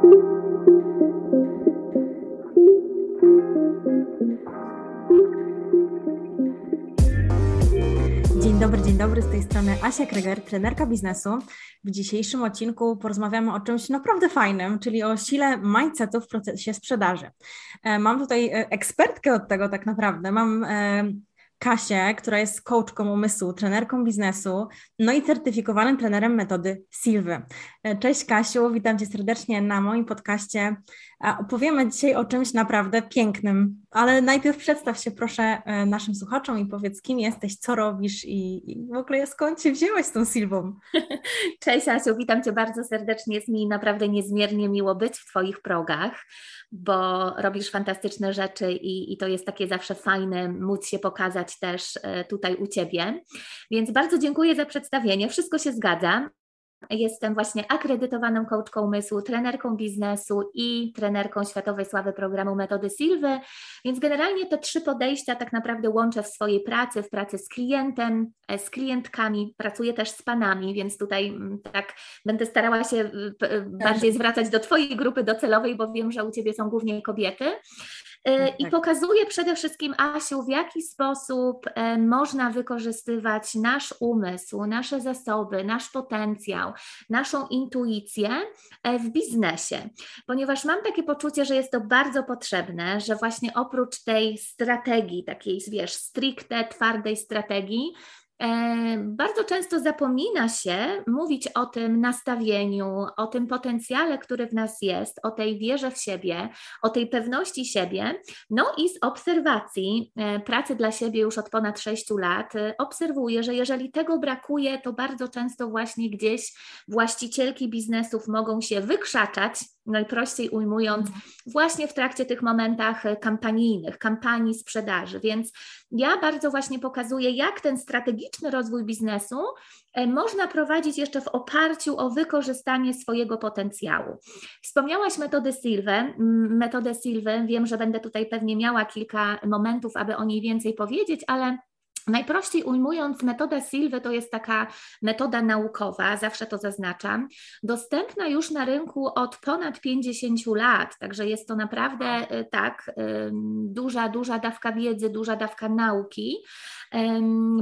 Dzień dobry, dzień dobry, z tej strony Asia Kreger, trenerka biznesu. W dzisiejszym odcinku porozmawiamy o czymś naprawdę fajnym, czyli o sile mindsetu w procesie sprzedaży. E, mam tutaj e, ekspertkę od tego tak naprawdę. Mam e, Kasię, która jest coachką umysłu, trenerką biznesu, no i certyfikowanym trenerem metody Silwy. Cześć Kasiu, witam Cię serdecznie na moim podcaście. Opowiemy dzisiaj o czymś naprawdę pięknym, ale najpierw przedstaw się proszę e, naszym słuchaczom i powiedz, kim jesteś, co robisz i, i w ogóle skąd się wzięłaś z tą Silwą. Cześć Asiu, witam Cię bardzo serdecznie. Jest mi naprawdę niezmiernie miło być w Twoich progach, bo robisz fantastyczne rzeczy i, i to jest takie zawsze fajne móc się pokazać też e, tutaj u Ciebie. Więc bardzo dziękuję za przedstawienie. Wszystko się zgadza. Jestem właśnie akredytowaną coachką umysłu, trenerką biznesu i trenerką światowej sławy programu Metody Silwy, więc generalnie te trzy podejścia tak naprawdę łączę w swojej pracy, w pracy z klientem, e, z klientkami, pracuję też z panami, więc tutaj mm, tak będę starała się bardziej zwracać do Twojej grupy docelowej, bo wiem, że u Ciebie są głównie kobiety. E, I tak. pokazuje przede wszystkim, Asiu, w jaki sposób e, można wykorzystywać nasz umysł, nasze zasoby, nasz potencjał, naszą intuicję e, w biznesie, ponieważ mam takie poczucie, że jest to bardzo potrzebne, że właśnie oprócz tej strategii, takiej, wiesz, stricte, twardej strategii, bardzo często zapomina się mówić o tym nastawieniu, o tym potencjale, który w nas jest, o tej wierze w siebie, o tej pewności siebie. No i z obserwacji e, pracy dla siebie już od ponad 6 lat e, obserwuję, że jeżeli tego brakuje, to bardzo często właśnie gdzieś właścicielki biznesów mogą się wykrzaczać najprościej ujmując, mhm. właśnie w trakcie tych momentach kampanijnych, kampanii sprzedaży. Więc ja bardzo właśnie pokazuję, jak ten strategiczny rozwój biznesu e, można prowadzić jeszcze w oparciu o wykorzystanie swojego potencjału. Wspomniałaś metodę Silwę, metodę Silwę, wiem, że będę tutaj pewnie miała kilka momentów, aby o niej więcej powiedzieć, ale Najprościej ujmując, metoda Silwy to jest taka metoda naukowa, zawsze to zaznaczam, dostępna już na rynku od ponad 50 lat, także jest to naprawdę y, tak, duża, duża dawka wiedzy, duża dawka nauki.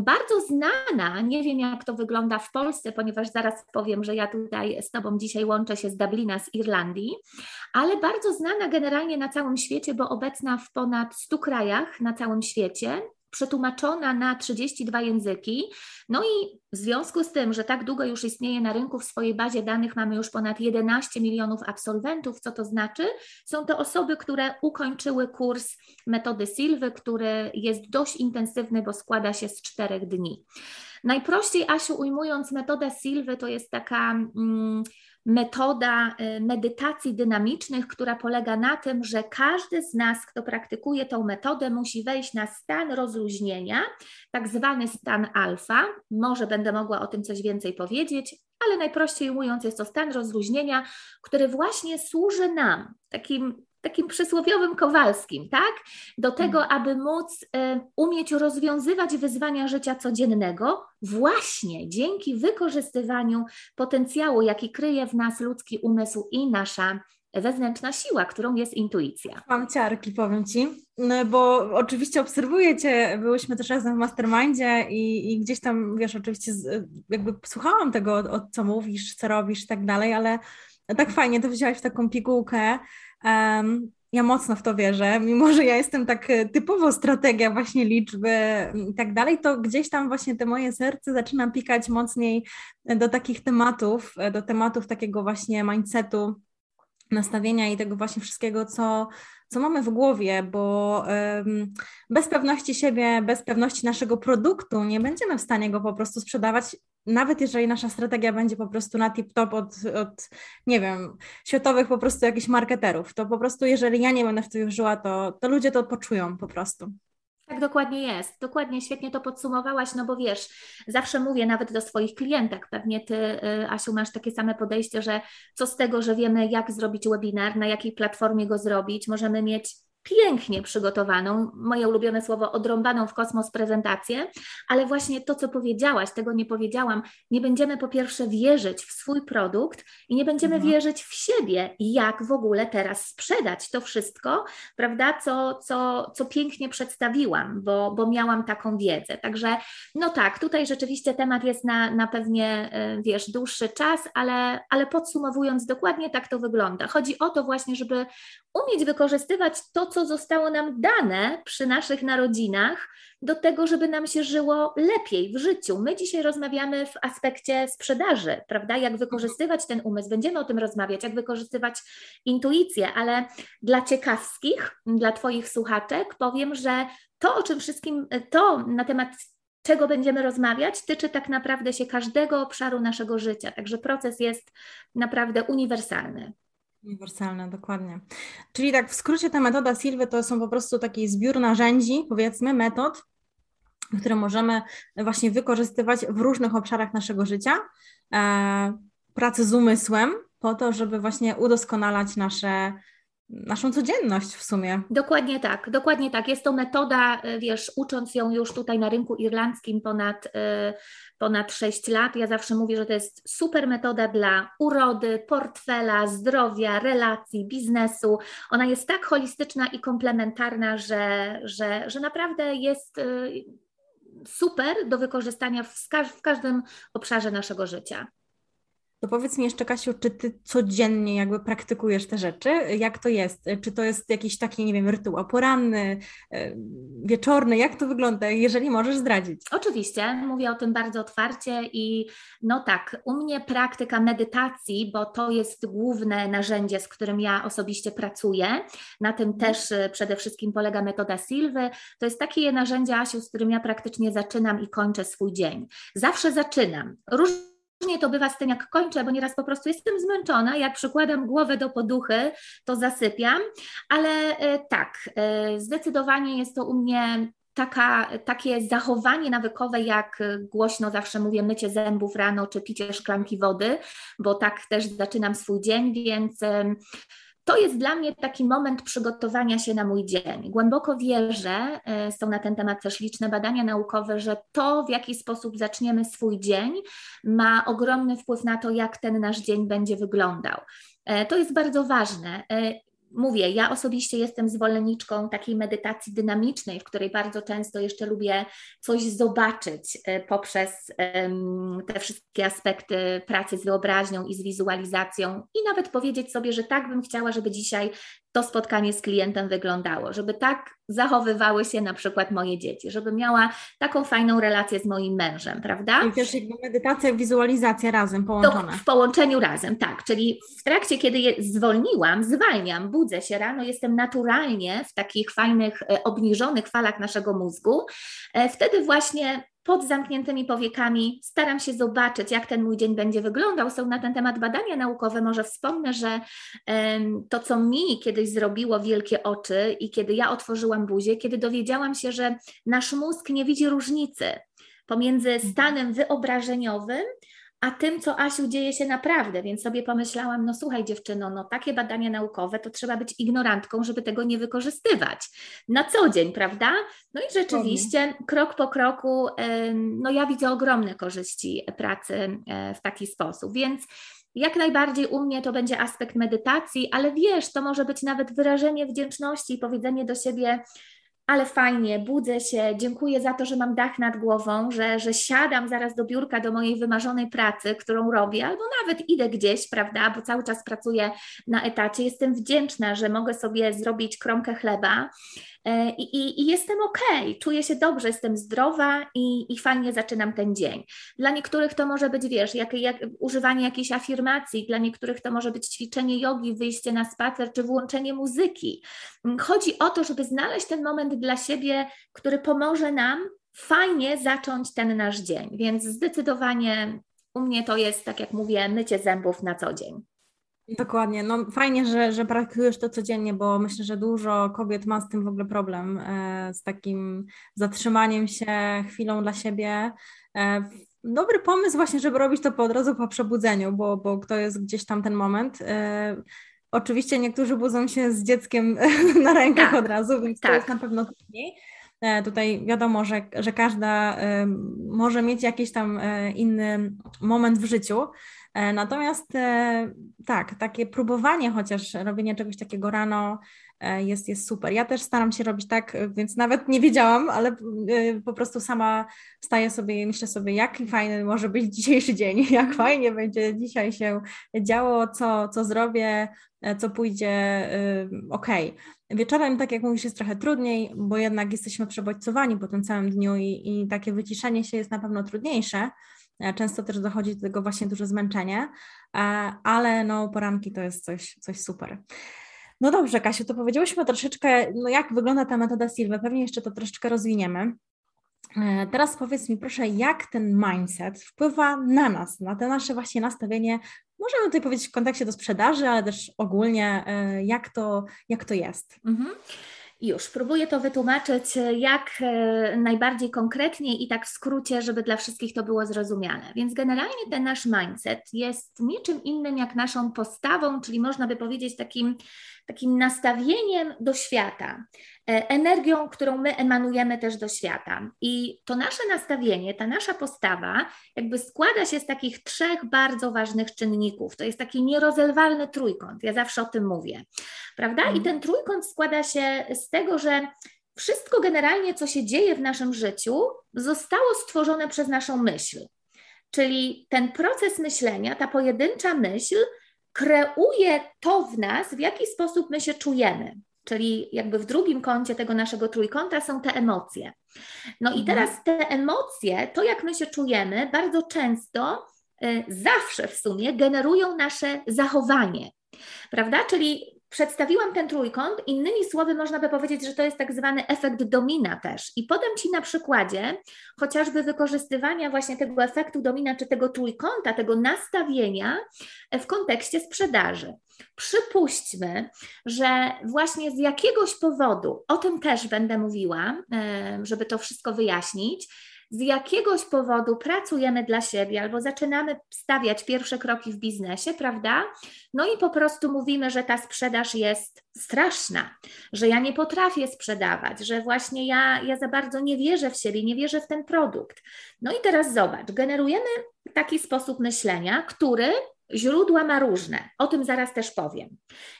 Bardzo znana, nie wiem jak to wygląda w Polsce, ponieważ zaraz powiem, że ja tutaj z Tobą dzisiaj łączę się z Dublina, z Irlandii, ale bardzo znana generalnie na całym świecie, bo obecna w ponad 100 krajach na całym świecie przetłumaczona na 32 języki. No i w związku z tym, że tak długo już istnieje na rynku, w swojej bazie danych mamy już ponad 11 milionów absolwentów, co to znaczy? Są to osoby, które ukończyły kurs metody Silwy, który jest dość intensywny, bo składa się z czterech dni. Najprościej, Asiu, ujmując, metoda Silwy to jest taka. Mm, metoda y, medytacji dynamicznych, która polega na tym, że każdy z nas, kto praktykuje tą metodę, musi wejść na stan rozluźnienia, tak zwany stan alfa. Może będę mogła o tym coś więcej powiedzieć, ale najprościej mówiąc, jest to stan rozluźnienia, który właśnie służy nam, takim takim przysłowiowym Kowalskim, tak? Do tego, mhm. aby móc y, umieć rozwiązywać wyzwania życia codziennego, właśnie dzięki wykorzystywaniu potencjału, jaki kryje w nas ludzki umysł i nasza wewnętrzna siła, którą jest intuicja. Mam ciarki, powiem Ci, no, bo oczywiście obserwuję Cię, byłyśmy też razem w mastermindzie i, i gdzieś tam, wiesz, oczywiście jakby słuchałam tego, o, co mówisz, co robisz i tak dalej, ale tak fajnie to wziąłeś w taką pigułkę, Um, ja mocno w to wierzę, mimo że ja jestem tak e, typowo strategia, właśnie liczby i tak dalej, to gdzieś tam właśnie te moje serce zaczyna pikać mocniej do takich tematów, e, do tematów takiego właśnie mindsetu, nastawienia i tego właśnie wszystkiego, co, co mamy w głowie, bo bez pewności siebie, bez pewności naszego produktu nie będziemy w stanie go po prostu sprzedawać, nawet jeżeli nasza strategia będzie po prostu na tip-top od, od, nie wiem, światowych po prostu jakichś marketerów, to po prostu jeżeli ja nie będę w to wierzyła, to, to ludzie to poczują po prostu. Tak dokładnie jest. Dokładnie, świetnie to podsumowałaś, no bo wiesz, zawsze mówię nawet do swoich klientek, pewnie Ty, y, Asiu, masz takie same podejście, że co z tego, że wiemy, jak zrobić webinar, na jakiej platformie go zrobić, możemy mieć pięknie przygotowaną, moje ulubione słowo, odrąbaną w kosmos prezentację, ale właśnie to, co powiedziałaś, tego nie powiedziałam, nie będziemy po pierwsze wierzyć w swój produkt i nie będziemy mhm. wierzyć w siebie, jak w ogóle teraz sprzedać to wszystko, prawda, co, co, co pięknie przedstawiłam, bo, bo miałam taką wiedzę. Także no tak, tutaj rzeczywiście temat jest na, na pewnie, e, wiesz, dłuższy czas, ale, ale podsumowując, dokładnie tak to wygląda. Chodzi o to właśnie, żeby umieć wykorzystywać to, co zostało nam dane przy naszych narodzinach, do tego, żeby nam się żyło lepiej w życiu. My dzisiaj rozmawiamy w aspekcie sprzedaży, prawda? Jak wykorzystywać ten umysł, będziemy o tym rozmawiać, jak wykorzystywać intuicję, ale dla ciekawskich, dla Twoich słuchaczek powiem, że to, o czym wszystkim, to na temat czego będziemy rozmawiać, tyczy tak naprawdę się każdego obszaru naszego życia. Także proces jest naprawdę uniwersalny. Uniwersalne, dokładnie. Czyli tak w skrócie ta metoda Silwy to są po prostu taki zbiór narzędzi, powiedzmy, metod, które możemy właśnie wykorzystywać w różnych obszarach naszego życia, e, pracy z umysłem, po to, żeby właśnie udoskonalać nasze naszą codzienność w sumie. Dokładnie tak, dokładnie tak. Jest to metoda, e, wiesz, ucząc ją już tutaj na rynku irlandzkim ponad, e, ponad 6 lat, ja zawsze mówię, że to jest super metoda dla urody, portfela, zdrowia, relacji, biznesu. Ona jest tak holistyczna i komplementarna, że, że, że naprawdę jest e, super do wykorzystania w, w każdym obszarze naszego życia. To powiedz mi jeszcze, Kasiu, czy ty codziennie jakby praktykujesz te rzeczy? Jak to jest? Czy to jest jakiś taki, nie wiem, rytuał poranny, e, wieczorny? Jak to wygląda, jeżeli możesz zdradzić? Oczywiście, mówię o tym bardzo otwarcie i no tak, u mnie praktyka medytacji, bo to jest główne narzędzie, z którym ja osobiście pracuję. Na tym mhm. też e, przede wszystkim polega metoda Silwy. To jest takie narzędzie, Asiu, z którym ja praktycznie zaczynam i kończę swój dzień. Zawsze zaczynam. Różne Różnie to bywa z tym, jak kończę, bo nieraz po prostu jestem zmęczona. Jak przykładam głowę do poduchy, to zasypiam, ale e, tak, e, zdecydowanie jest to u mnie taka, takie zachowanie nawykowe, jak głośno zawsze mówię, mycie zębów rano czy picie szklanki wody, bo tak też zaczynam swój dzień, więc to jest dla mnie taki moment przygotowania się na mój dzień. Głęboko wierzę, e, są na ten temat też liczne badania naukowe, że to, w jaki sposób zaczniemy swój dzień, ma ogromny wpływ na to, jak ten nasz dzień będzie wyglądał. E, to jest bardzo ważne. Mówię, ja osobiście jestem zwolenniczką takiej medytacji dynamicznej, w której bardzo często jeszcze lubię coś zobaczyć e, poprzez te wszystkie aspekty pracy z wyobraźnią i z wizualizacją i nawet powiedzieć sobie, że tak bym chciała, żeby dzisiaj to spotkanie z klientem wyglądało, żeby tak zachowywały się na przykład moje dzieci, żeby miała taką fajną relację z moim mężem, prawda? I też jakby medytacja i wizualizacja razem połączone. To w połączeniu razem, tak, czyli w trakcie, kiedy je zwolniłam, zwalniam, budzę się rano, jestem naturalnie w takich fajnych, e, obniżonych falach naszego mózgu, e, wtedy właśnie pod zamkniętymi powiekami staram się zobaczyć, jak ten mój dzień będzie wyglądał. Są na ten temat badania naukowe. Może wspomnę, że to, co mi kiedyś zrobiło wielkie oczy i kiedy ja otworzyłam buzię, kiedy dowiedziałam się, że nasz mózg nie widzi różnicy pomiędzy mhm. stanem wyobrażeniowym a tym, co Asiu dzieje się naprawdę. Więc sobie pomyślałam, no słuchaj dziewczyno, no takie badania naukowe, to trzeba być ignorantką, żeby tego nie wykorzystywać na co dzień, prawda? No i rzeczywiście krok po kroku, no ja widzę ogromne korzyści pracy w taki sposób, więc jak najbardziej u mnie to będzie aspekt medytacji, ale wiesz, to może być nawet wyrażenie wdzięczności i powiedzenie do siebie, ale fajnie, budzę się, dziękuję za to, że mam dach nad głową, że, że siadam zaraz do biurka do mojej wymarzonej pracy, którą robię, albo nawet idę gdzieś, prawda, bo cały czas pracuję na etacie. Jestem wdzięczna, że mogę sobie zrobić kromkę chleba E, i, i, i jestem okej, okay, czuję się dobrze, jestem zdrowa i, i fajnie zaczynam ten dzień. Dla niektórych to może być, wiesz, jak, jak, używanie jakiejś afirmacji, dla niektórych to może być ćwiczenie jogi, wyjście na spacer czy włączenie muzyki. Chodzi o to, żeby znaleźć ten moment dla siebie, który pomoże nam fajnie zacząć ten nasz dzień. Więc zdecydowanie u mnie to jest, tak jak mówię, mycie zębów na co dzień. Dokładnie. No fajnie, że, że praktykujesz to codziennie, bo myślę, że dużo kobiet ma z tym w ogóle problem, e, z takim zatrzymaniem się chwilą dla siebie. E, dobry pomysł właśnie, żeby robić to po od razu po przebudzeniu, bo, bo to jest gdzieś tam ten moment. Oczywiście niektórzy budzą się z dzieckiem na rękach tak, od razu, więc tak. to jest na pewno trudniej. E, tutaj wiadomo, że, że każda może mieć jakiś tam e, inny moment w życiu. E, natomiast tak, takie próbowanie chociaż robienie czegoś takiego rano jest, jest super. Ja też staram się robić tak, więc nawet nie wiedziałam, ale po prostu sama staję sobie i myślę sobie, jaki fajny może być dzisiejszy dzień, jak fajnie będzie dzisiaj się działo, co, co zrobię, co pójdzie ok. Wieczorem, tak jak mówisz, jest trochę trudniej, bo jednak jesteśmy przebodźcowani po tym całym dniu i, i takie wyciszenie się jest na pewno trudniejsze. E, często też dochodzi do tego właśnie duże zmęczenie, e, ale no poranki to jest coś, coś super. No dobrze, Kasiu, to powiedziałyśmy troszeczkę, no jak wygląda ta metoda Silva, pewnie jeszcze to troszeczkę rozwiniemy. E, teraz powiedz mi proszę, jak ten mindset wpływa na nas, na te nasze właśnie nastawienie Możemy tutaj powiedzieć w kontekście do sprzedaży, ale też ogólnie, jak to, jak to jest. Mhm. Już, próbuję to wytłumaczyć jak e, najbardziej konkretnie i tak w skrócie, żeby dla wszystkich to było zrozumiane. Więc generalnie ten nasz mindset jest niczym innym jak naszą postawą, czyli można by powiedzieć takim, takim nastawieniem do świata. E, energią, którą my emanujemy też do świata. I to nasze nastawienie, ta nasza postawa, jakby składa się z takich trzech bardzo ważnych czynników. To jest taki nierozerwalny trójkąt. Ja zawsze o tym mówię, prawda? I mhm. ten trójkąt składa się z tego, że wszystko generalnie, co się dzieje w naszym życiu, zostało stworzone przez naszą myśl. Czyli ten proces myślenia, ta pojedyncza myśl, kreuje to w nas, w jaki sposób my się czujemy. Czyli jakby w drugim kącie tego naszego trójkąta są te emocje. No i mhm. teraz te emocje, to jak my się czujemy, bardzo często, y, zawsze w sumie generują nasze zachowanie. Prawda? Czyli Przedstawiłam ten trójkąt, innymi słowy można by powiedzieć, że to jest tak zwany efekt domina też. I podam Ci na przykładzie chociażby wykorzystywania właśnie tego efektu domina, czy tego trójkąta, tego nastawienia w kontekście sprzedaży. Przypuśćmy, że właśnie z jakiegoś powodu, o tym też będę mówiła, żeby to wszystko wyjaśnić, z jakiegoś powodu pracujemy dla siebie albo zaczynamy stawiać pierwsze kroki w biznesie, prawda? No i po prostu mówimy, że ta sprzedaż jest straszna, że ja nie potrafię sprzedawać, że właśnie ja, ja za bardzo nie wierzę w siebie, nie wierzę w ten produkt. No i teraz zobacz, generujemy taki sposób myślenia, który Źródła ma różne, o tym zaraz też powiem.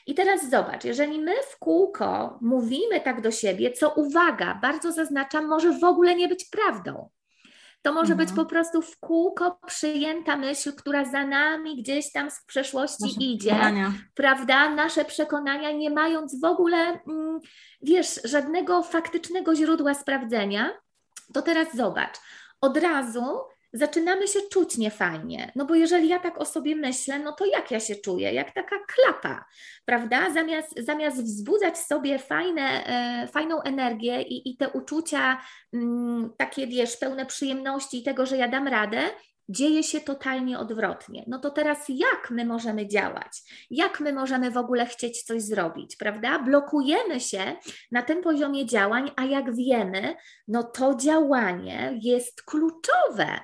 I teraz zobacz, jeżeli my w kółko mówimy tak do siebie, co uwaga, bardzo zaznaczam, może w ogóle nie być prawdą. To może mhm. być po prostu w kółko przyjęta myśl, która za nami gdzieś tam z przeszłości Nasze idzie, prawda? Nasze przekonania, nie mając w ogóle, mm, wiesz, żadnego faktycznego źródła sprawdzenia. To teraz zobacz, od razu zaczynamy się czuć niefajnie. No bo jeżeli ja tak o sobie myślę, no to jak ja się czuję? Jak taka klapa, prawda? Zamiast, zamiast wzbudzać sobie fajne, e, fajną energię i, i te uczucia mm, takie, wiesz, pełne przyjemności i tego, że ja dam radę, dzieje się totalnie odwrotnie. No to teraz jak my możemy działać? Jak my możemy w ogóle chcieć coś zrobić, prawda? Blokujemy się na tym poziomie działań, a jak wiemy, no to działanie jest kluczowe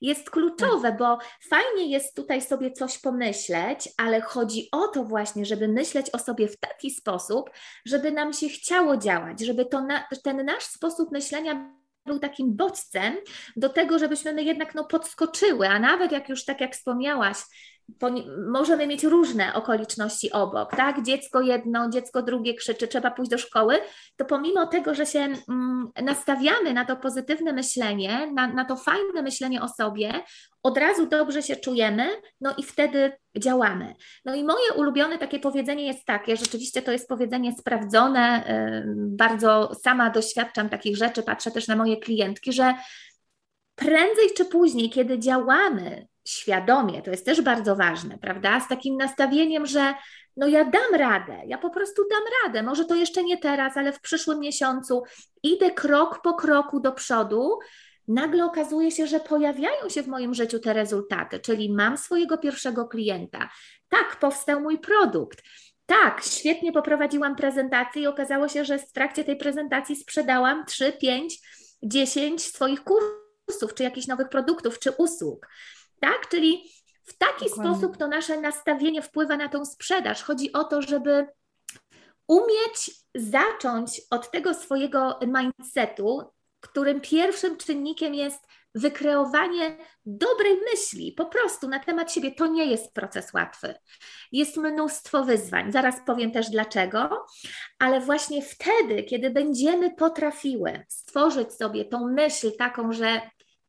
jest kluczowe, bo fajnie jest tutaj sobie coś pomyśleć, ale chodzi o to właśnie, żeby myśleć o sobie w taki sposób, żeby nam się chciało działać, żeby to na, ten nasz sposób myślenia był takim bodźcem do tego, żebyśmy my jednak no, podskoczyły, a nawet jak już tak jak wspomniałaś, możemy mieć różne okoliczności obok, tak? Dziecko jedno, dziecko drugie krzyczy, trzeba pójść do szkoły, to pomimo tego, że się mm, nastawiamy na to pozytywne myślenie, na, na to fajne myślenie o sobie, od razu dobrze się czujemy, no i wtedy działamy. No i moje ulubione takie powiedzenie jest takie, rzeczywiście to jest powiedzenie sprawdzone, bardzo sama doświadczam takich rzeczy, patrzę też na moje klientki, że prędzej czy później, kiedy działamy świadomie, to jest też bardzo ważne, prawda? Z takim nastawieniem, że no ja dam radę, ja po prostu dam radę. Może to jeszcze nie teraz, ale w przyszłym miesiącu idę krok po kroku do przodu. Nagle okazuje się, że pojawiają się w moim życiu te rezultaty, czyli mam swojego pierwszego klienta. Tak, powstał mój produkt. Tak, świetnie poprowadziłam prezentację i okazało się, że w trakcie tej prezentacji sprzedałam 3, 5, 10 swoich kursów, czy jakichś nowych produktów, czy usług tak? Czyli W taki Dokładnie. sposób to nasze nastawienie wpływa na tą sprzedaż. Chodzi o to, żeby umieć zacząć od tego swojego mindsetu, którym pierwszym czynnikiem jest wykreowanie dobrej myśli po prostu na temat siebie. To nie jest proces łatwy. Jest mnóstwo wyzwań. Zaraz powiem też dlaczego, ale właśnie wtedy, kiedy będziemy potrafiły stworzyć sobie tą myśl taką, że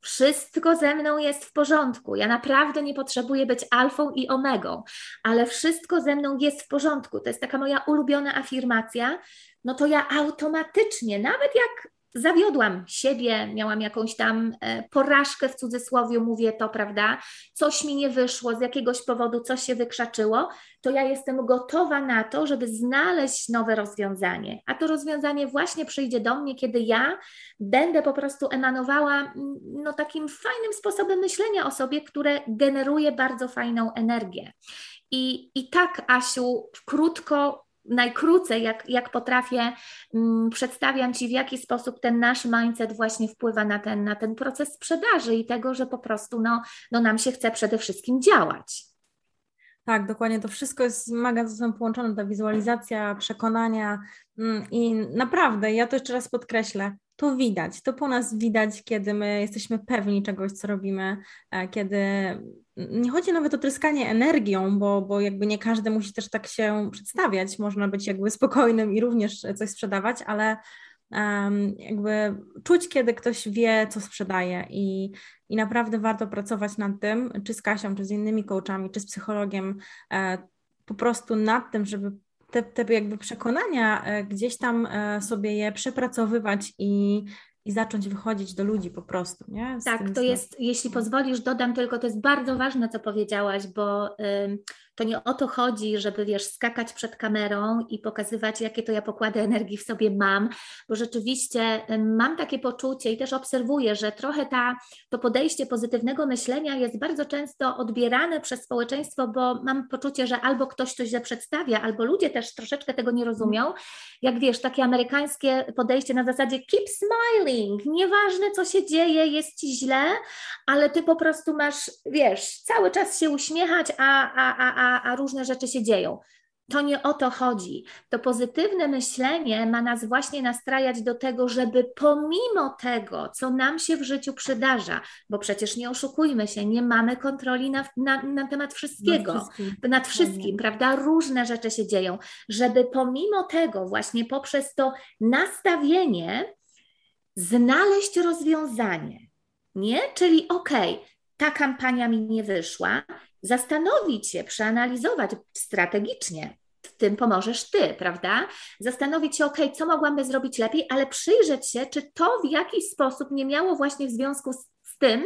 wszystko ze mną jest w porządku. Ja naprawdę nie potrzebuję być alfą i omegą, ale wszystko ze mną jest w porządku. To jest taka moja ulubiona afirmacja. No to ja automatycznie, nawet jak zawiodłam siebie, miałam jakąś tam e, porażkę w cudzysłowie, mówię to, prawda? Coś mi nie wyszło, z jakiegoś powodu coś się wykrzaczyło, to ja jestem gotowa na to, żeby znaleźć nowe rozwiązanie. A to rozwiązanie właśnie przyjdzie do mnie, kiedy ja będę po prostu emanowała mm, no, takim fajnym sposobem myślenia o sobie, które generuje bardzo fajną energię. I, I tak, Asiu, krótko najkrócej, jak, jak potrafię, um, przedstawiam Ci, w jaki sposób ten nasz mindset właśnie wpływa na ten, na ten proces sprzedaży i tego, że po prostu no, no nam się chce przede wszystkim działać. Tak, dokładnie. To wszystko jest mega ze sobą połączone, ta wizualizacja, przekonania mm, i naprawdę, ja to jeszcze raz podkreślę, to widać, to po nas widać, kiedy my jesteśmy pewni czegoś, co robimy, e, kiedy nie chodzi nawet o tryskanie energią, bo, bo jakby nie każdy musi też tak się przedstawiać, można być jakby spokojnym i również coś sprzedawać, ale um, jakby czuć, kiedy ktoś wie, co sprzedaje. I, i naprawdę warto pracować nad tym, czy z Kasią, czy z innymi coachami, czy z psychologiem, e, po prostu nad tym, żeby te, te jakby przekonania e, gdzieś tam e, sobie je przepracowywać i, i zacząć wychodzić do ludzi po prostu. Nie? Z tak, to jest, jeśli pozwolisz, dodam tylko, to jest bardzo ważne, co powiedziałaś, bo to nie o to chodzi, żeby wiesz, skakać przed kamerą i pokazywać, jakie to ja pokłady energii w sobie mam, bo rzeczywiście mam takie poczucie i też obserwuję, że trochę ta, to podejście pozytywnego myślenia jest bardzo często odbierane przez społeczeństwo, bo mam poczucie, że albo ktoś coś przedstawia, albo ludzie też troszeczkę tego nie rozumią. Jak wiesz, takie amerykańskie podejście na zasadzie keep smiling, nieważne co się dzieje, jest ci źle, ale ty po prostu masz, wiesz, cały czas się uśmiechać, a, a, a, a a, różne rzeczy się dzieją. To nie o to chodzi. To pozytywne myślenie ma nas właśnie nastrajać do tego, żeby pomimo tego, co nam się w życiu przydarza, bo przecież nie oszukujmy się, nie mamy kontroli na, na, na temat wszystkiego, nad wszystkim, nad wszystkim prawda? Różne rzeczy się dzieją, żeby pomimo tego, właśnie poprzez to nastawienie, znaleźć rozwiązanie. Nie? Czyli okej, okay, ta kampania mi nie wyszła, zastanowić się, przeanalizować strategicznie. W tym pomożesz ty, prawda? Zastanowić się, ok, co mogłabym zrobić lepiej, ale przyjrzeć się, czy to w jakiś sposób nie miało właśnie w związku z, tym,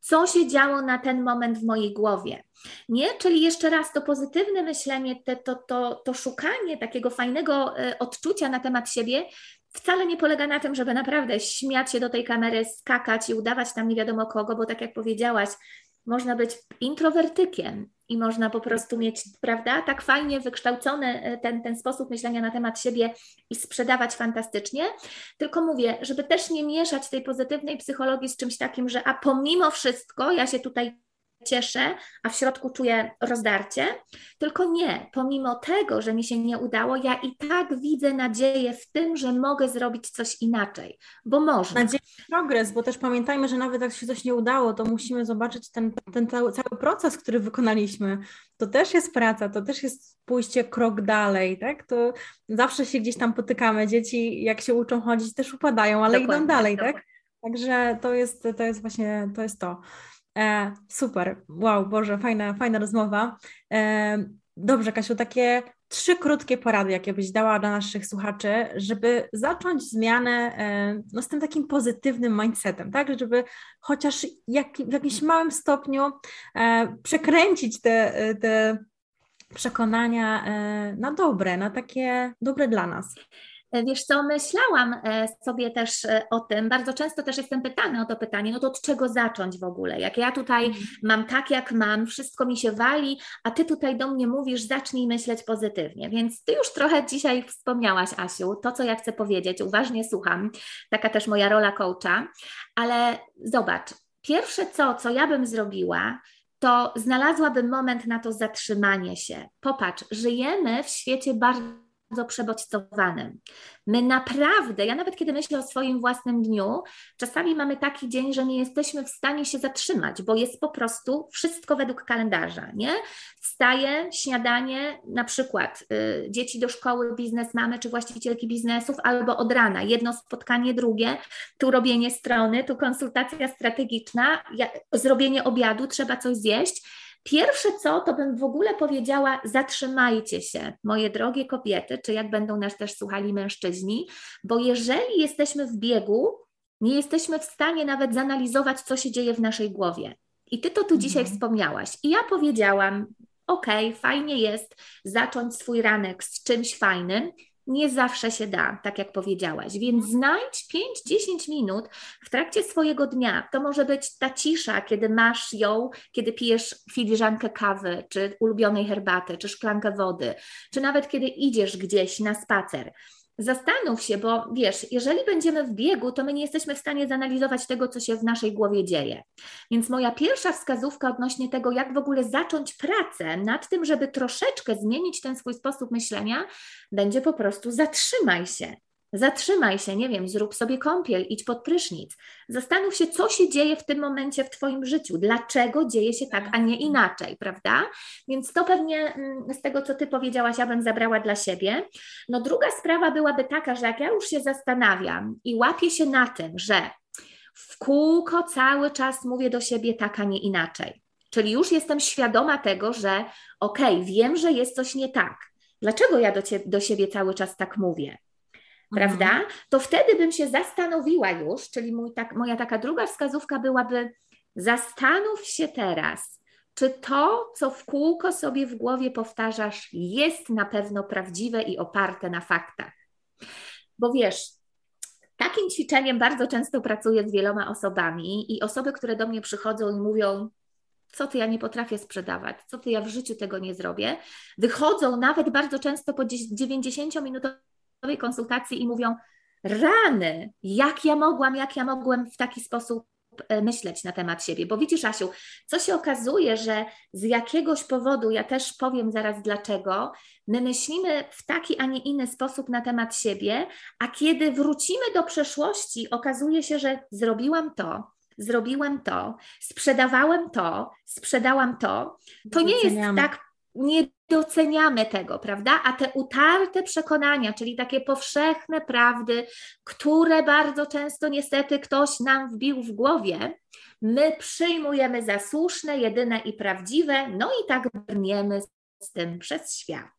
co się działo na ten moment w mojej głowie. Nie? Czyli jeszcze raz to pozytywne myślenie, te, to, to, to szukanie takiego fajnego e, odczucia na temat siebie wcale nie polega na tym, żeby naprawdę śmiać się do tej kamery, skakać i udawać tam nie wiadomo kogo, bo tak jak powiedziałaś, można być introwertykiem i można po prostu mieć, prawda, tak fajnie wykształcony e, ten, ten sposób myślenia na temat siebie i sprzedawać fantastycznie. Tylko mówię, żeby też nie mieszać tej pozytywnej psychologii z czymś takim, że a pomimo wszystko ja się tutaj cieszę, a w środku czuję rozdarcie. Tylko nie, pomimo tego, że mi się nie udało, ja i tak widzę nadzieję w tym, że mogę zrobić coś inaczej, bo można. Nadzieję progres, bo też pamiętajmy, że nawet jak się coś nie udało, to musimy zobaczyć ten, ten cały, cały proces, który wykonaliśmy. To też jest praca, to też jest pójście krok dalej, tak? To zawsze się gdzieś tam potykamy. Dzieci, jak się uczą chodzić, też upadają, ale Dokładnie, idą dalej, tak? Także to jest, to jest właśnie, to jest to. E, super, wow, Boże, fajna, fajna rozmowa. E, dobrze, Kasiu, takie trzy krótkie porady, jakie byś dała dla naszych słuchaczy, żeby zacząć zmianę e, no, z tym takim pozytywnym mindsetem, tak? Żeby chociaż jak, w jakimś małym stopniu e, przekręcić te, te przekonania e, na dobre, na takie dobre dla nas. E, wiesz co, myślałam e, sobie też e, o tym, bardzo często też jestem pytana o to pytanie, no to od czego zacząć w ogóle? Jak ja tutaj mhm. mam tak, jak mam, wszystko mi się wali, a ty tutaj do mnie mówisz, zacznij myśleć pozytywnie. Więc ty już trochę dzisiaj wspomniałaś, Asiu, to co ja chcę powiedzieć, uważnie słucham, taka też moja rola coacha, ale zobacz, pierwsze co, co ja bym zrobiła, to znalazłabym moment na to zatrzymanie się. Popatrz, żyjemy w świecie bardzo bardzo przebodźcowanym. My naprawdę, ja nawet kiedy myślę o swoim własnym dniu, czasami mamy taki dzień, że nie jesteśmy w stanie się zatrzymać, bo jest po prostu wszystko według kalendarza, nie? Wstaję, śniadanie, na przykład y, dzieci do szkoły, biznes mamy, czy właścicielki biznesów, albo od rana, jedno spotkanie, drugie, tu robienie strony, tu konsultacja strategiczna, ja, zrobienie obiadu, trzeba coś zjeść, Pierwsze co, to bym w ogóle powiedziała, zatrzymajcie się, moje drogie kobiety, czy jak będą nas też słuchali mężczyźni, bo jeżeli jesteśmy w biegu, nie jesteśmy w stanie nawet zanalizować, co się dzieje w naszej głowie. I ty to tu dzisiaj mhm. wspomniałaś. I ja powiedziałam, ok, fajnie jest zacząć swój ranek z czymś fajnym, nie zawsze się da, tak jak powiedziałaś. Więc mhm. znajdź 5-10 minut w trakcie swojego dnia. To może być ta cisza, kiedy masz ją, kiedy pijesz filiżankę kawy, czy ulubionej herbaty, czy szklankę wody, czy nawet kiedy idziesz gdzieś na spacer zastanów się, bo wiesz, jeżeli będziemy w biegu, to my nie jesteśmy w stanie zanalizować tego, co się w naszej głowie dzieje. Więc moja pierwsza wskazówka odnośnie tego, jak w ogóle zacząć pracę nad tym, żeby troszeczkę zmienić ten swój sposób myślenia, będzie po prostu zatrzymaj się. Zatrzymaj się, nie wiem, zrób sobie kąpiel, idź pod prysznic. Zastanów się, co się dzieje w tym momencie w Twoim życiu, dlaczego dzieje się tak, a nie inaczej, prawda? Więc to pewnie mm, z tego, co Ty powiedziałaś, ja bym zabrała dla siebie. No druga sprawa byłaby taka, że jak ja już się zastanawiam i łapię się na tym, że w kółko cały czas mówię do siebie tak, a nie inaczej. Czyli już jestem świadoma tego, że okej, okay, wiem, że jest coś nie tak. Dlaczego ja do, do siebie cały czas tak mówię? Prawda? Mhm. To wtedy bym się zastanowiła już, czyli mój, tak, moja taka druga wskazówka byłaby: zastanów się teraz, czy to, co w kółko sobie w głowie powtarzasz, jest na pewno prawdziwe i oparte na faktach. Bo wiesz, takim ćwiczeniem bardzo często pracuję z wieloma osobami i osoby, które do mnie przychodzą i mówią, co ty ja nie potrafię sprzedawać, co ty ja w życiu tego nie zrobię, wychodzą nawet bardzo często po 90-minutowej konsultacji i mówią: Rany, jak ja mogłam, jak ja mogłem w taki sposób e, myśleć na temat siebie. Bo widzisz, Asiu, co się okazuje, że z jakiegoś powodu, ja też powiem zaraz dlaczego, my myślimy w taki, a nie inny sposób na temat siebie, a kiedy wrócimy do przeszłości, okazuje się, że zrobiłam to, zrobiłem to, sprzedawałem to, sprzedałam to, to nie jest tak nie doceniamy tego, prawda? A te utarte przekonania, czyli takie powszechne prawdy, które bardzo często niestety ktoś nam wbił w głowie, my przyjmujemy za słuszne, jedyne i prawdziwe, no i tak brniemy z tym przez świat.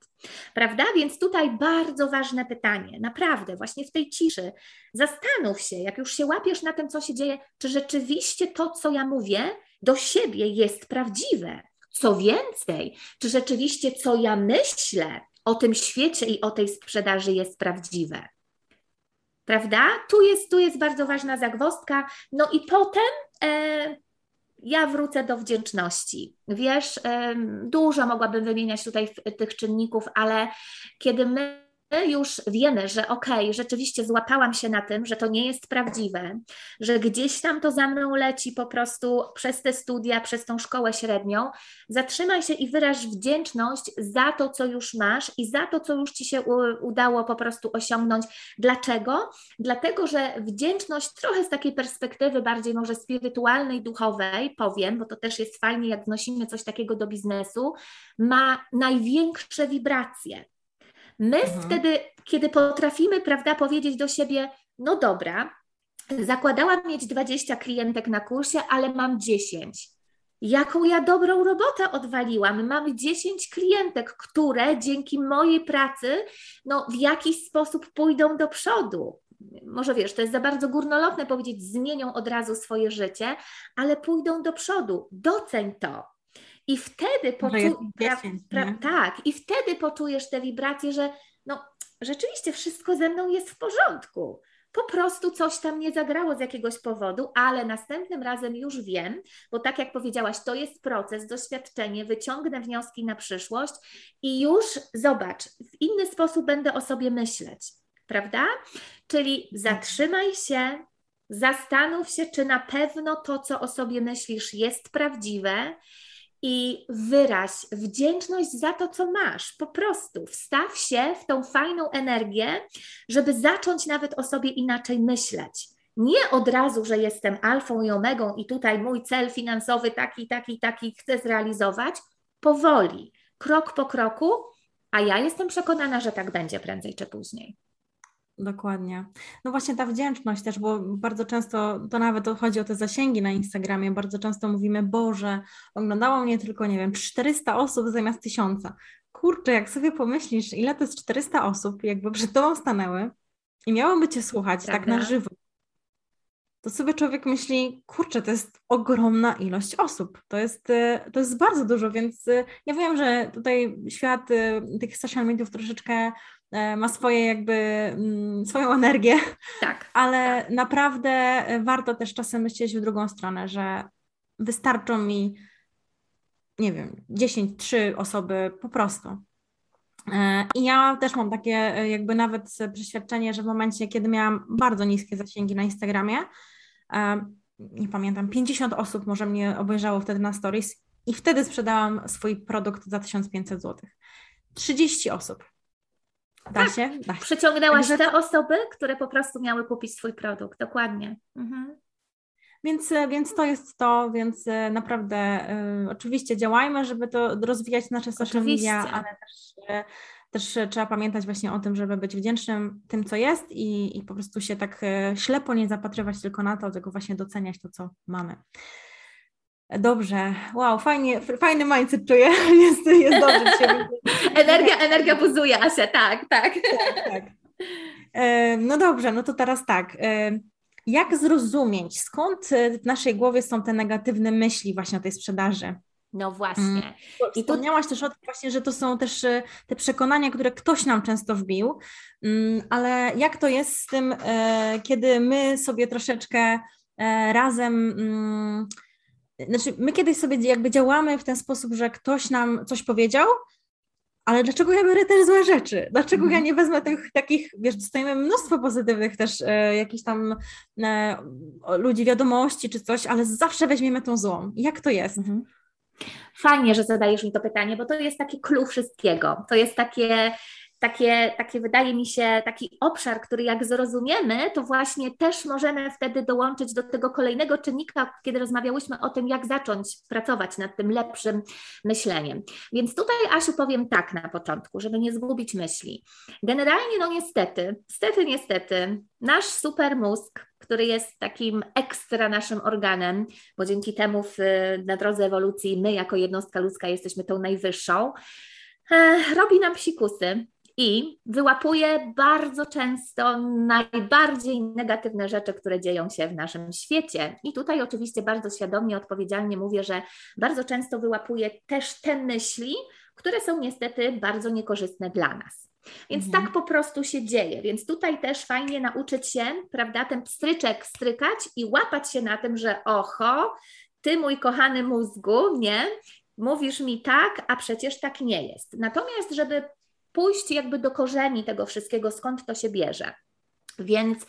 Prawda? Więc tutaj bardzo ważne pytanie, naprawdę, właśnie w tej ciszy. Zastanów się, jak już się łapiesz na tym, co się dzieje, czy rzeczywiście to, co ja mówię, do siebie jest prawdziwe. Co więcej, czy rzeczywiście co ja myślę o tym świecie i o tej sprzedaży jest prawdziwe? Prawda? Tu jest, tu jest bardzo ważna zagwozdka. No i potem e, ja wrócę do wdzięczności. Wiesz, e, dużo mogłabym wymieniać tutaj tych czynników, ale kiedy my już wiemy, że okej, okay, rzeczywiście złapałam się na tym, że to nie jest prawdziwe, że gdzieś tam to za mną leci po prostu przez te studia, przez tą szkołę średnią, zatrzymaj się i wyraź wdzięczność za to, co już masz i za to, co już ci się udało po prostu osiągnąć. Dlaczego? Dlatego, że wdzięczność trochę z takiej perspektywy bardziej może spirytualnej, duchowej, powiem, bo to też jest fajnie, jak wnosimy coś takiego do biznesu, ma największe wibracje. My mhm. wtedy, kiedy potrafimy, prawda, powiedzieć do siebie, no dobra, zakładałam mieć 20 klientek na kursie, ale mam 10. Jaką ja dobrą robotę odwaliłam. Mam 10 klientek, które dzięki mojej pracy no, w jakiś sposób pójdą do przodu. Może wiesz, to jest za bardzo górnolotne powiedzieć, zmienią od razu swoje życie, ale pójdą do przodu. Doceń to. I wtedy poczujesz, tak, i wtedy poczujesz te wibracje, że no rzeczywiście wszystko ze mną jest w porządku. Po prostu coś tam nie zagrało z jakiegoś powodu, ale następnym razem już wiem, bo tak jak powiedziałaś, to jest proces, doświadczenie, wyciągnę wnioski na przyszłość i już zobacz, w inny sposób będę o sobie myśleć, prawda? Czyli zatrzymaj się, zastanów się, czy na pewno to, co o sobie myślisz, jest prawdziwe i wyraź wdzięczność za to, co masz. Po prostu wstaw się w tą fajną energię, żeby zacząć nawet o sobie inaczej myśleć. Nie od razu, że jestem alfą i omegą i tutaj mój cel finansowy taki, taki, taki chcę zrealizować. Powoli, krok po kroku, a ja jestem przekonana, że tak będzie prędzej czy później. Dokładnie. No właśnie ta wdzięczność też, bo bardzo często to nawet chodzi o te zasięgi na Instagramie. Bardzo często mówimy, Boże, oglądało mnie tylko, nie wiem, 400 osób zamiast 1000. Kurczę, jak sobie pomyślisz, ile to jest 400 osób, jakby przed tobą stanęły i miałoby cię słuchać Prawda? tak na żywo, to sobie człowiek myśli, kurczę, to jest ogromna ilość osób. To jest, y, to jest bardzo dużo, więc y, ja wiem, że tutaj świat y, tych social mediów troszeczkę ma swoje jakby mm, swoją energię, tak. ale naprawdę warto też czasem myśleć w drugą stronę, że wystarczą mi, nie wiem, 10, 3 osoby po prostu. E, I ja też mam takie jakby nawet przeświadczenie, że w momencie, kiedy miałam bardzo niskie zasięgi na Instagramie, nie pamiętam, 50 osób może mnie obejrzało wtedy na stories i wtedy sprzedałam swój produkt za 1500 zł. 30 osób. Da tak, się? Da się. Przyciągnęłaś Także... te osoby, które po prostu miały kupić swój produkt, dokładnie. Mhm. Więc, więc to jest to, więc e, naprawdę y, oczywiście działajmy, żeby to rozwijać nasze social media, ale też y, też trzeba pamiętać właśnie o tym, żeby być wdzięcznym tym, co jest i, i po prostu się tak e, ślepo nie zapatrywać tylko na to, tylko właśnie doceniać to, co mamy. Dobrze, wow, fajnie, fajny mindset czuję, jest, jest dobrze. energia, energia buzuje, Asia, tak, tak. tak, tak. E, no dobrze, no to teraz tak. E, jak zrozumieć, skąd w naszej głowie są te negatywne myśli właśnie o tej sprzedaży? No właśnie. Mm. I wspomniałaś też o tym właśnie, że to są też e, te przekonania, które ktoś nam często wbił, mm, ale jak to jest z tym, e, kiedy my sobie troszeczkę e, razem, mm, znaczy my kiedyś sobie jakby działamy w ten sposób, że ktoś nam coś powiedział, ale dlaczego ja biorę też złe rzeczy? Dlaczego ja mhm. nie wezmę tych takich, wiesz, dostajemy mnóstwo pozytywnych też e, jakichś tam e, ludzi wiadomości czy coś, ale zawsze weźmiemy tą złą. Jak to jest? Mhm. Fajnie, że zadajesz mi to pytanie, bo to jest takie clue wszystkiego. To jest takie takie, takie, wydaje mi się, taki obszar, który jak zrozumiemy, to właśnie też możemy wtedy dołączyć do tego kolejnego czynnika, kiedy rozmawiałyśmy o tym, jak zacząć pracować nad tym lepszym myśleniem. Więc tutaj, Asiu, powiem tak na początku, żeby nie zgubić myśli. Generalnie, no niestety, niestety, niestety, nasz super mózg, który jest takim ekstra naszym organem, bo dzięki temu w, na drodze ewolucji my jako jednostka ludzka jesteśmy tą najwyższą, e, robi nam psikusy i wyłapuje bardzo często najbardziej negatywne rzeczy, które dzieją się w naszym świecie. I tutaj oczywiście bardzo świadomie, odpowiedzialnie mówię, że bardzo często wyłapuje też te myśli, które są niestety bardzo niekorzystne dla nas. Więc mhm. tak po prostu się dzieje. Więc tutaj też fajnie nauczyć się, prawda, ten pstryczek strykać i łapać się na tym, że oho, ty mój kochany mózgu, nie? Mówisz mi tak, a przecież tak nie jest. Natomiast, żeby pójść jakby do korzeni tego wszystkiego, skąd to się bierze. Więc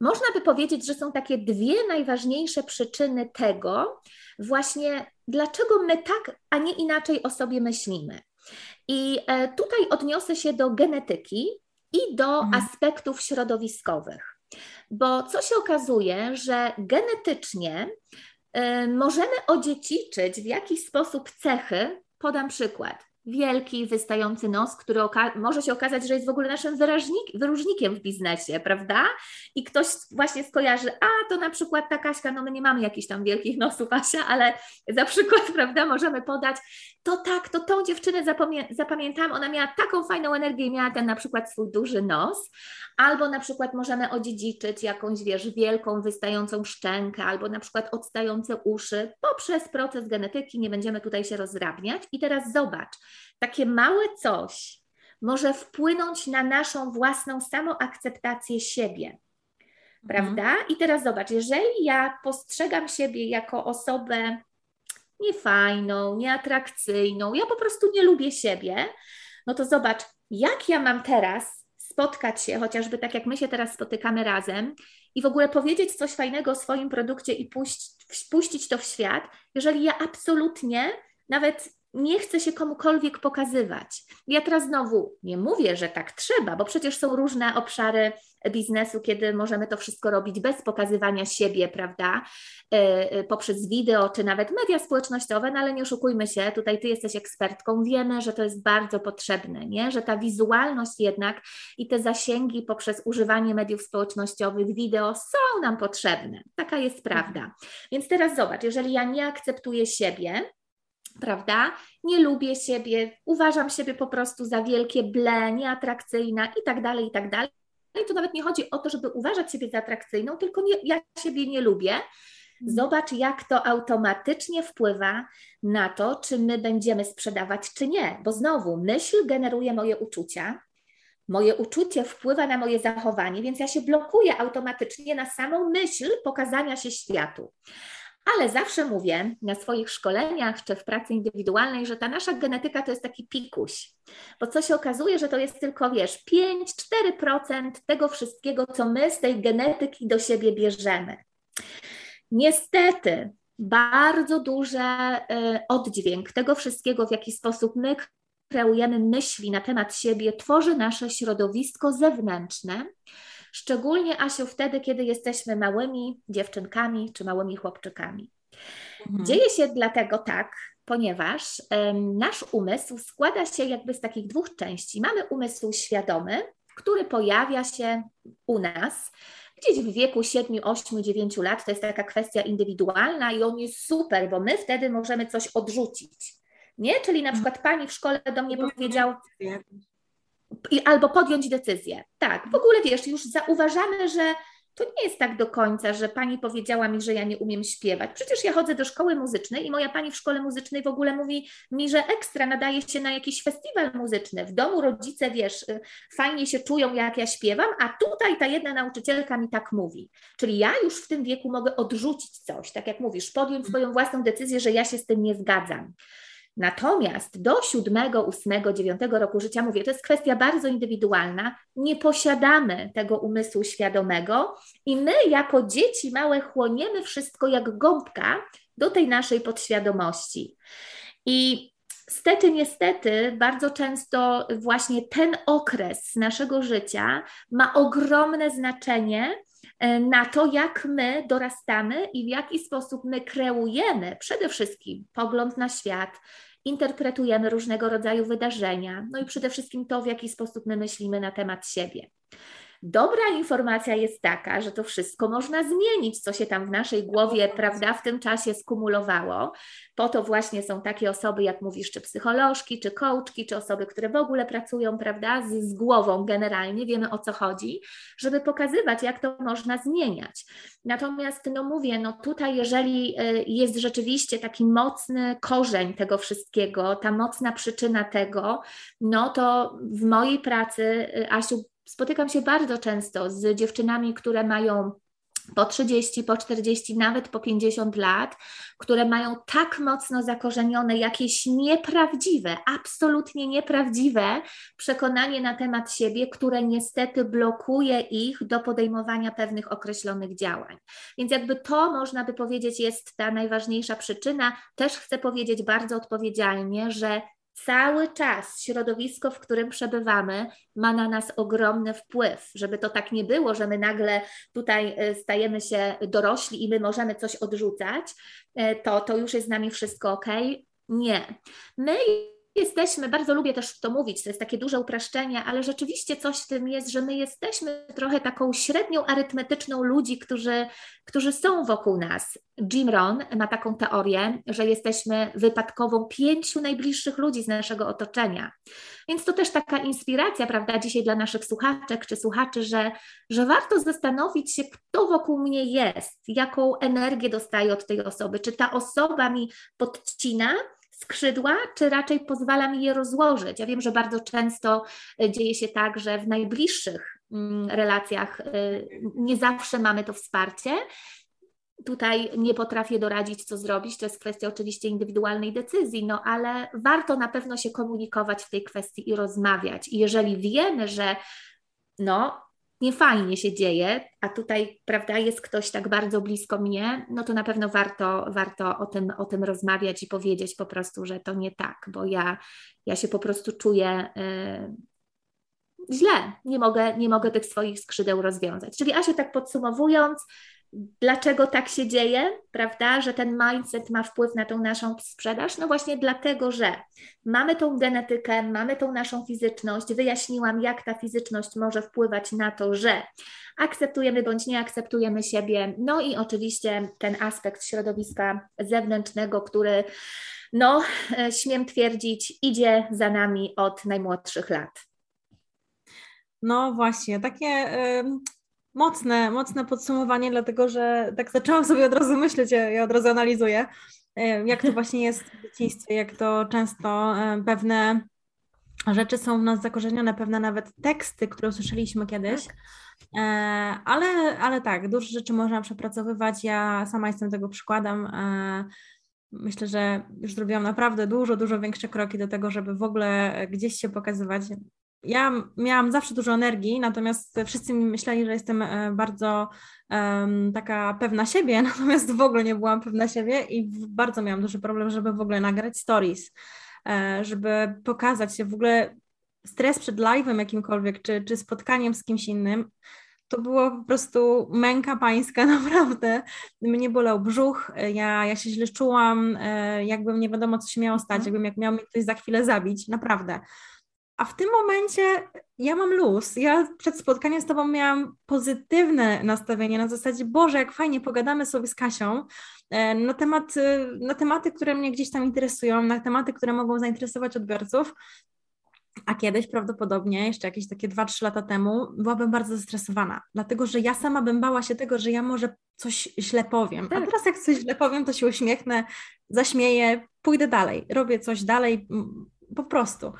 można by powiedzieć, że są takie dwie najważniejsze przyczyny tego, właśnie dlaczego my tak, a nie inaczej o sobie myślimy. I e, tutaj odniosę się do genetyki i do mhm. aspektów środowiskowych. Bo co się okazuje, że genetycznie y, możemy odziedziczyć w jakiś sposób cechy. Podam przykład wielki, wystający nos, który może się okazać, że jest w ogóle naszym wyróżnikiem w biznesie, prawda? I ktoś właśnie skojarzy, a to na przykład ta Kaśka, no my nie mamy jakichś tam wielkich nosów, Asia, ale za przykład, prawda, możemy podać, to tak, to tą dziewczynę zapamię zapamiętałam, ona miała taką fajną energię miała ten na przykład swój duży nos, albo na przykład możemy odziedziczyć jakąś, wiesz, wielką, wystającą szczękę, albo na przykład odstające uszy poprzez proces genetyki, nie będziemy tutaj się rozdrabniać. I teraz zobacz, takie małe coś może wpłynąć na naszą własną samoakceptację siebie. Mhm. Prawda? I teraz zobacz, jeżeli ja postrzegam siebie jako osobę niefajną, nieatrakcyjną, ja po prostu nie lubię siebie, no to zobacz, jak ja mam teraz spotkać się, chociażby tak jak my się teraz spotykamy razem i w ogóle powiedzieć coś fajnego o swoim produkcie i puść, puścić to w świat, jeżeli ja absolutnie nawet nie chce się komukolwiek pokazywać. Ja teraz znowu nie mówię, że tak trzeba, bo przecież są różne obszary biznesu, kiedy możemy to wszystko robić bez pokazywania siebie, prawda, e, e, poprzez wideo czy nawet media społecznościowe, no ale nie oszukujmy się, tutaj Ty jesteś ekspertką, wiemy, że to jest bardzo potrzebne, nie? że ta wizualność jednak i te zasięgi poprzez używanie mediów społecznościowych, wideo są nam potrzebne. Taka jest prawda. Więc teraz zobacz, jeżeli ja nie akceptuję siebie, prawda? Nie lubię siebie, uważam siebie po prostu za wielkie ble, nieatrakcyjna i tak dalej, i tak dalej. I to nawet nie chodzi o to, żeby uważać siebie za atrakcyjną, tylko nie, ja siebie nie lubię. Mhm. Zobacz, jak to automatycznie wpływa na to, czy my będziemy sprzedawać, czy nie. Bo znowu, myśl generuje moje uczucia, moje uczucie wpływa na moje zachowanie, więc ja się blokuję automatycznie na samą myśl pokazania się światu. Ale zawsze mówię na swoich szkoleniach czy w pracy indywidualnej, że ta nasza genetyka to jest taki pikuś, bo co się okazuje, że to jest tylko, wiesz, 5-4% tego wszystkiego, co my z tej genetyki do siebie bierzemy. Niestety, bardzo duży oddźwięk tego wszystkiego, w jaki sposób my kreujemy myśli na temat siebie, tworzy nasze środowisko zewnętrzne, Szczególnie, Asiu, wtedy, kiedy jesteśmy małymi dziewczynkami czy małymi chłopczykami. Mhm. Dzieje się dlatego tak, ponieważ um, nasz umysł składa się jakby z takich dwóch części. Mamy umysł świadomy, który pojawia się u nas gdzieś w wieku 7, 8, 9 lat. To jest taka kwestia indywidualna i on jest super, bo my wtedy możemy coś odrzucić. Nie? Czyli na przykład pani w szkole do mnie powiedział, albo podjąć decyzję. Tak, w ogóle wiesz, już zauważamy, że to nie jest tak do końca, że pani powiedziała mi, że ja nie umiem śpiewać. Przecież ja chodzę do szkoły muzycznej i moja pani w szkole muzycznej w ogóle mówi mi, że ekstra nadaje się na jakiś festiwal muzyczny. W domu rodzice, wiesz, y, fajnie się czują, jak ja śpiewam, a tutaj ta jedna nauczycielka mi tak mówi. Czyli ja już w tym wieku mogę odrzucić coś, tak jak mówisz, podjąć swoją własną decyzję, że ja się z tym nie zgadzam. Natomiast do siódmego, ósmego, dziewiątego roku życia, mówię, to jest kwestia bardzo indywidualna, nie posiadamy tego umysłu świadomego i my jako dzieci małe chłoniemy wszystko jak gąbka do tej naszej podświadomości. I Stety, niestety, bardzo często właśnie ten okres naszego życia ma ogromne znaczenie na to, jak my dorastamy i w jaki sposób my kreujemy przede wszystkim pogląd na świat, interpretujemy różnego rodzaju wydarzenia, no i przede wszystkim to, w jaki sposób my myślimy na temat siebie. Dobra informacja jest taka, że to wszystko można zmienić, co się tam w naszej głowie, prawda, w tym czasie skumulowało. Po to właśnie są takie osoby, jak mówisz, czy psycholożki, czy coachki, czy osoby, które w ogóle pracują, prawda, z, z głową generalnie, wiemy o co chodzi, żeby pokazywać, jak to można zmieniać. Natomiast, no mówię, no tutaj, jeżeli y, jest rzeczywiście taki mocny korzeń tego wszystkiego, ta mocna przyczyna tego, no to w mojej pracy, y, Asiu, spotykam się bardzo często z dziewczynami, które mają po 30, po 40, nawet po 50 lat, które mają tak mocno zakorzenione jakieś nieprawdziwe, absolutnie nieprawdziwe przekonanie na temat siebie, które niestety blokuje ich do podejmowania pewnych określonych działań. Więc jakby to można by powiedzieć jest ta najważniejsza przyczyna. Też chcę powiedzieć bardzo odpowiedzialnie, że cały czas środowisko, w którym przebywamy, ma na nas ogromny wpływ. Żeby to tak nie było, że my nagle tutaj e, stajemy się dorośli i my możemy coś odrzucać, e, to, to już jest z nami wszystko ok. Nie. My jesteśmy, bardzo lubię też to mówić, to jest takie duże upraszczenie, ale rzeczywiście coś w tym jest, że my jesteśmy trochę taką średnią arytmetyczną ludzi, którzy, którzy są wokół nas. Jim Rohn ma taką teorię, że jesteśmy wypadkową pięciu najbliższych ludzi z naszego otoczenia. Więc to też taka inspiracja, prawda, dzisiaj dla naszych słuchaczek czy słuchaczy, że, że warto zastanowić się, kto wokół mnie jest, jaką energię dostaję od tej osoby, czy ta osoba mi podcina, skrzydła, czy raczej pozwala mi je rozłożyć? Ja wiem, że bardzo często e, dzieje się tak, że w najbliższych mm, relacjach e, nie zawsze mamy to wsparcie. Tutaj nie potrafię doradzić, co zrobić. To jest kwestia oczywiście indywidualnej decyzji, no ale warto na pewno się komunikować w tej kwestii i rozmawiać. I jeżeli wiemy, że no, niefajnie się dzieje, a tutaj, prawda, jest ktoś tak bardzo blisko mnie, no to na pewno warto, warto o, tym, o tym rozmawiać i powiedzieć po prostu, że to nie tak, bo ja, ja się po prostu czuję yy, źle, nie mogę, nie mogę tych swoich skrzydeł rozwiązać. Czyli Asiu, tak podsumowując, Dlaczego tak się dzieje, prawda, że ten mindset ma wpływ na tą naszą sprzedaż? No właśnie dlatego, że mamy tą genetykę, mamy tą naszą fizyczność. Wyjaśniłam, jak ta fizyczność może wpływać na to, że akceptujemy bądź nie akceptujemy siebie. No i oczywiście ten aspekt środowiska zewnętrznego, który, no, e, śmiem twierdzić, idzie za nami od najmłodszych lat. No właśnie, takie mocne, mocne podsumowanie, dlatego że tak zaczęłam sobie od razu myśleć, ja od razu analizuję, e, jak to właśnie jest w dzieciństwie, jak to często e, pewne rzeczy są w nas zakorzenione, pewne nawet teksty, które usłyszeliśmy kiedyś. Tak. E, ale, ale tak, dużo rzeczy można przepracowywać. Ja sama jestem tego przykładem. Myślę, że już zrobiłam naprawdę dużo, dużo większe kroki do tego, żeby w ogóle gdzieś się pokazywać ja miałam zawsze dużo energii, natomiast wszyscy mi myśleli, że jestem e, bardzo um, taka pewna siebie, natomiast w ogóle nie byłam pewna siebie i bardzo miałam duży problem, żeby w ogóle nagrać stories, e, żeby pokazać się w ogóle stres przed live'em jakimkolwiek, czy, czy spotkaniem z kimś innym, to było po prostu męka pańska, naprawdę. Mnie bolał brzuch, ja, ja się źle czułam, e, jakbym nie wiadomo, co się miało stać, mhm. jakbym jak miał mnie ktoś za chwilę zabić, naprawdę. A w tym momencie ja mam luz. Ja przed spotkaniem z Tobą miałam pozytywne nastawienie na zasadzie, Boże, jak fajnie pogadamy sobie z Kasią e, na, temat, e, na tematy, które mnie gdzieś tam interesują, na tematy, które mogą zainteresować odbiorców. A kiedyś prawdopodobnie, jeszcze jakieś takie 2-3 lata temu, byłabym bardzo zestresowana, dlatego że ja sama bym bała się tego, że ja może coś źle powiem. A tak. teraz, jak coś źle powiem, to się uśmiechnę, zaśmieję, pójdę dalej, robię coś dalej, po prostu.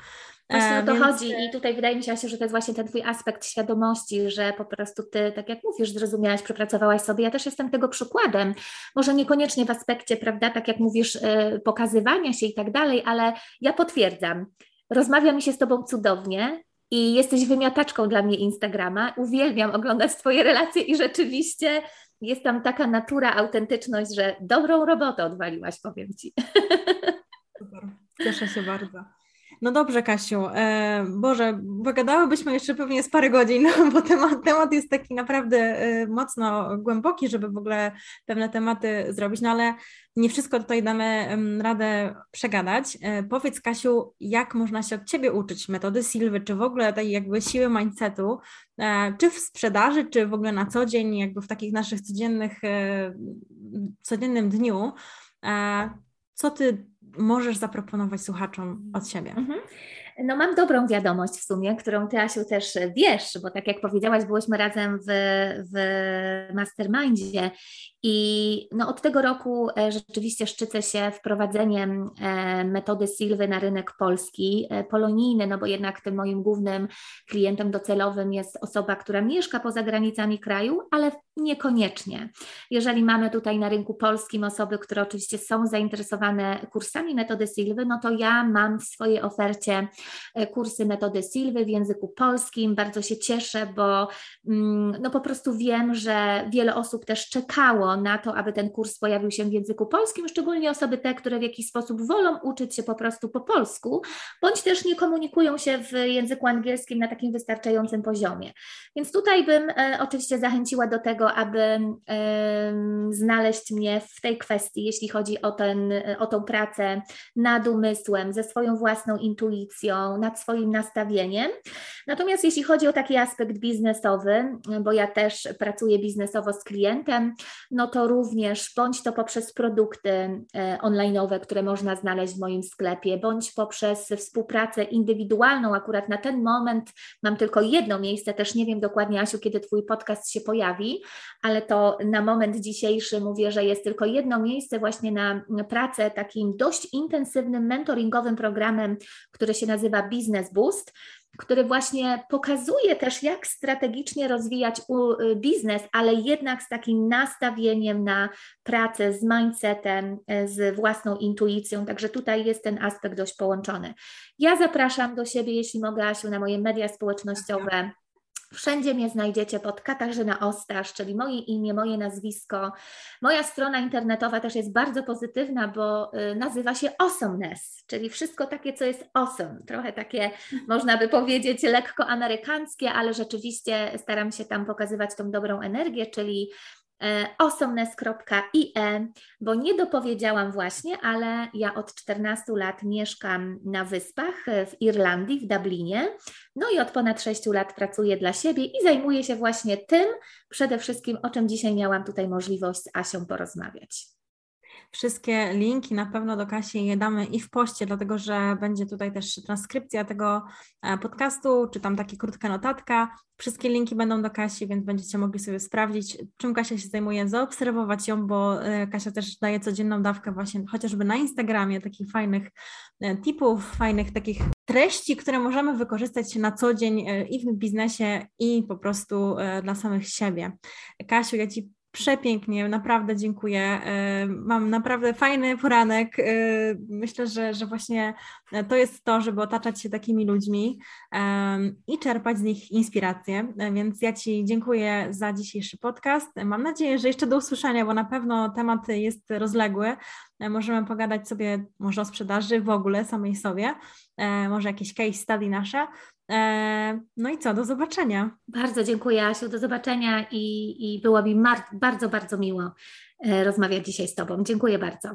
Właśnie o to Więc... chodzi i tutaj wydaje mi się, że to jest właśnie ten Twój aspekt świadomości, że po prostu Ty, tak jak mówisz, zrozumiałaś, przepracowałaś sobie. Ja też jestem tego przykładem. Może niekoniecznie w aspekcie, prawda, tak jak mówisz, y, pokazywania się i tak dalej, ale ja potwierdzam. Rozmawia mi się z Tobą cudownie, i jesteś wymiataczką dla mnie Instagrama. Uwielbiam oglądać Twoje relacje i rzeczywiście jest tam taka natura, autentyczność, że dobrą robotę odwaliłaś, powiem Ci. Super, cieszę się bardzo. No dobrze, Kasiu. E, Boże, pogadałybyśmy jeszcze pewnie z parę godzin, no, bo temat, temat jest taki naprawdę e, mocno głęboki, żeby w ogóle pewne tematy zrobić, no ale nie wszystko tutaj damy radę przegadać. E, powiedz, Kasiu, jak można się od Ciebie uczyć metody Silwy, czy w ogóle tej jakby siły mindsetu, czy w sprzedaży, czy w ogóle na co dzień, jakby w takich naszych codziennych, codziennym dniu. Co Ty możesz zaproponować słuchaczom od siebie? Mhm. No mam dobrą wiadomość w sumie, którą Ty Asiu też wiesz, bo tak jak powiedziałaś, byłyśmy razem w, w Mastermindzie i no od tego roku e, rzeczywiście szczycę się wprowadzeniem e, metody Silwy na rynek polski, e, polonijny, no bo jednak tym moim głównym klientem docelowym jest osoba, która mieszka poza granicami kraju, ale niekoniecznie. Jeżeli mamy tutaj na rynku polskim osoby, które oczywiście są zainteresowane kursami metody Silwy, no to ja mam w swojej ofercie kursy metody Silwy w języku polskim. Bardzo się cieszę, bo mm, no po prostu wiem, że wiele osób też czekało na to, aby ten kurs pojawił się w języku polskim, szczególnie osoby te, które w jakiś sposób wolą uczyć się po prostu po polsku, bądź też nie komunikują się w języku angielskim na takim wystarczającym poziomie. Więc tutaj bym e, oczywiście zachęciła do tego, aby e, znaleźć mnie w tej kwestii, jeśli chodzi o, ten, o tą pracę nad umysłem, ze swoją własną intuicją, nad swoim nastawieniem. Natomiast jeśli chodzi o taki aspekt biznesowy, bo ja też pracuję biznesowo z klientem, no to również bądź to poprzez produkty e, online'owe, które można znaleźć w moim sklepie, bądź poprzez współpracę indywidualną. Akurat na ten moment mam tylko jedno miejsce, też nie wiem dokładnie, Asiu, kiedy Twój podcast się pojawi, ale to na moment dzisiejszy mówię, że jest tylko jedno miejsce właśnie na pracę takim dość intensywnym mentoringowym programem, który się nazywa Business Boost który właśnie pokazuje też, jak strategicznie rozwijać y, biznes, ale jednak z takim nastawieniem na pracę z mindsetem, y, z własną intuicją. Także tutaj jest ten aspekt dość połączony. Ja zapraszam do siebie, jeśli mogę, Asiu, na moje media społecznościowe Wszędzie mnie znajdziecie pod Katarzyna Ostasz, czyli moje imię, moje nazwisko. Moja strona internetowa też jest bardzo pozytywna, bo y, nazywa się Awesomeness, czyli wszystko takie, co jest awesome. Trochę takie, można by powiedzieć, lekko amerykańskie, ale rzeczywiście staram się tam pokazywać tą dobrą energię, czyli E, awesomeness.ie, bo nie dopowiedziałam właśnie, ale ja od 14 lat mieszkam na wyspach e, w Irlandii, w Dublinie. No i od ponad 6 lat pracuję dla siebie i zajmuję się właśnie tym, przede wszystkim o czym dzisiaj miałam tutaj możliwość z Asią porozmawiać. Wszystkie linki na pewno do Kasi je damy i w poście, dlatego że będzie tutaj też transkrypcja tego e, podcastu, czy tam taka krótka notatka. Wszystkie linki będą do Kasi, więc będziecie mogli sobie sprawdzić, czym Kasia się zajmuje, zaobserwować ją, bo e, Kasia też daje codzienną dawkę właśnie chociażby na Instagramie takich fajnych e, tipów, fajnych takich treści, które możemy wykorzystać na co dzień i w biznesie, i po prostu dla samych siebie. Kasiu, ja Ci Przepięknie, naprawdę dziękuję. E, mam naprawdę fajny poranek. E, myślę, że, że właśnie to jest to, żeby otaczać się takimi ludźmi i czerpać z nich inspirację. E, więc ja Ci dziękuję za dzisiejszy podcast. Mam nadzieję, że jeszcze do usłyszenia, bo na pewno temat jest rozległy. Możemy pogadać sobie może o sprzedaży w ogóle samej sobie, może jakieś case study nasze. E, no i co, do zobaczenia. Bardzo dziękuję, Asiu, do zobaczenia i, i było mi bardzo, bardzo miło e, rozmawiać dzisiaj z Tobą. Dziękuję bardzo.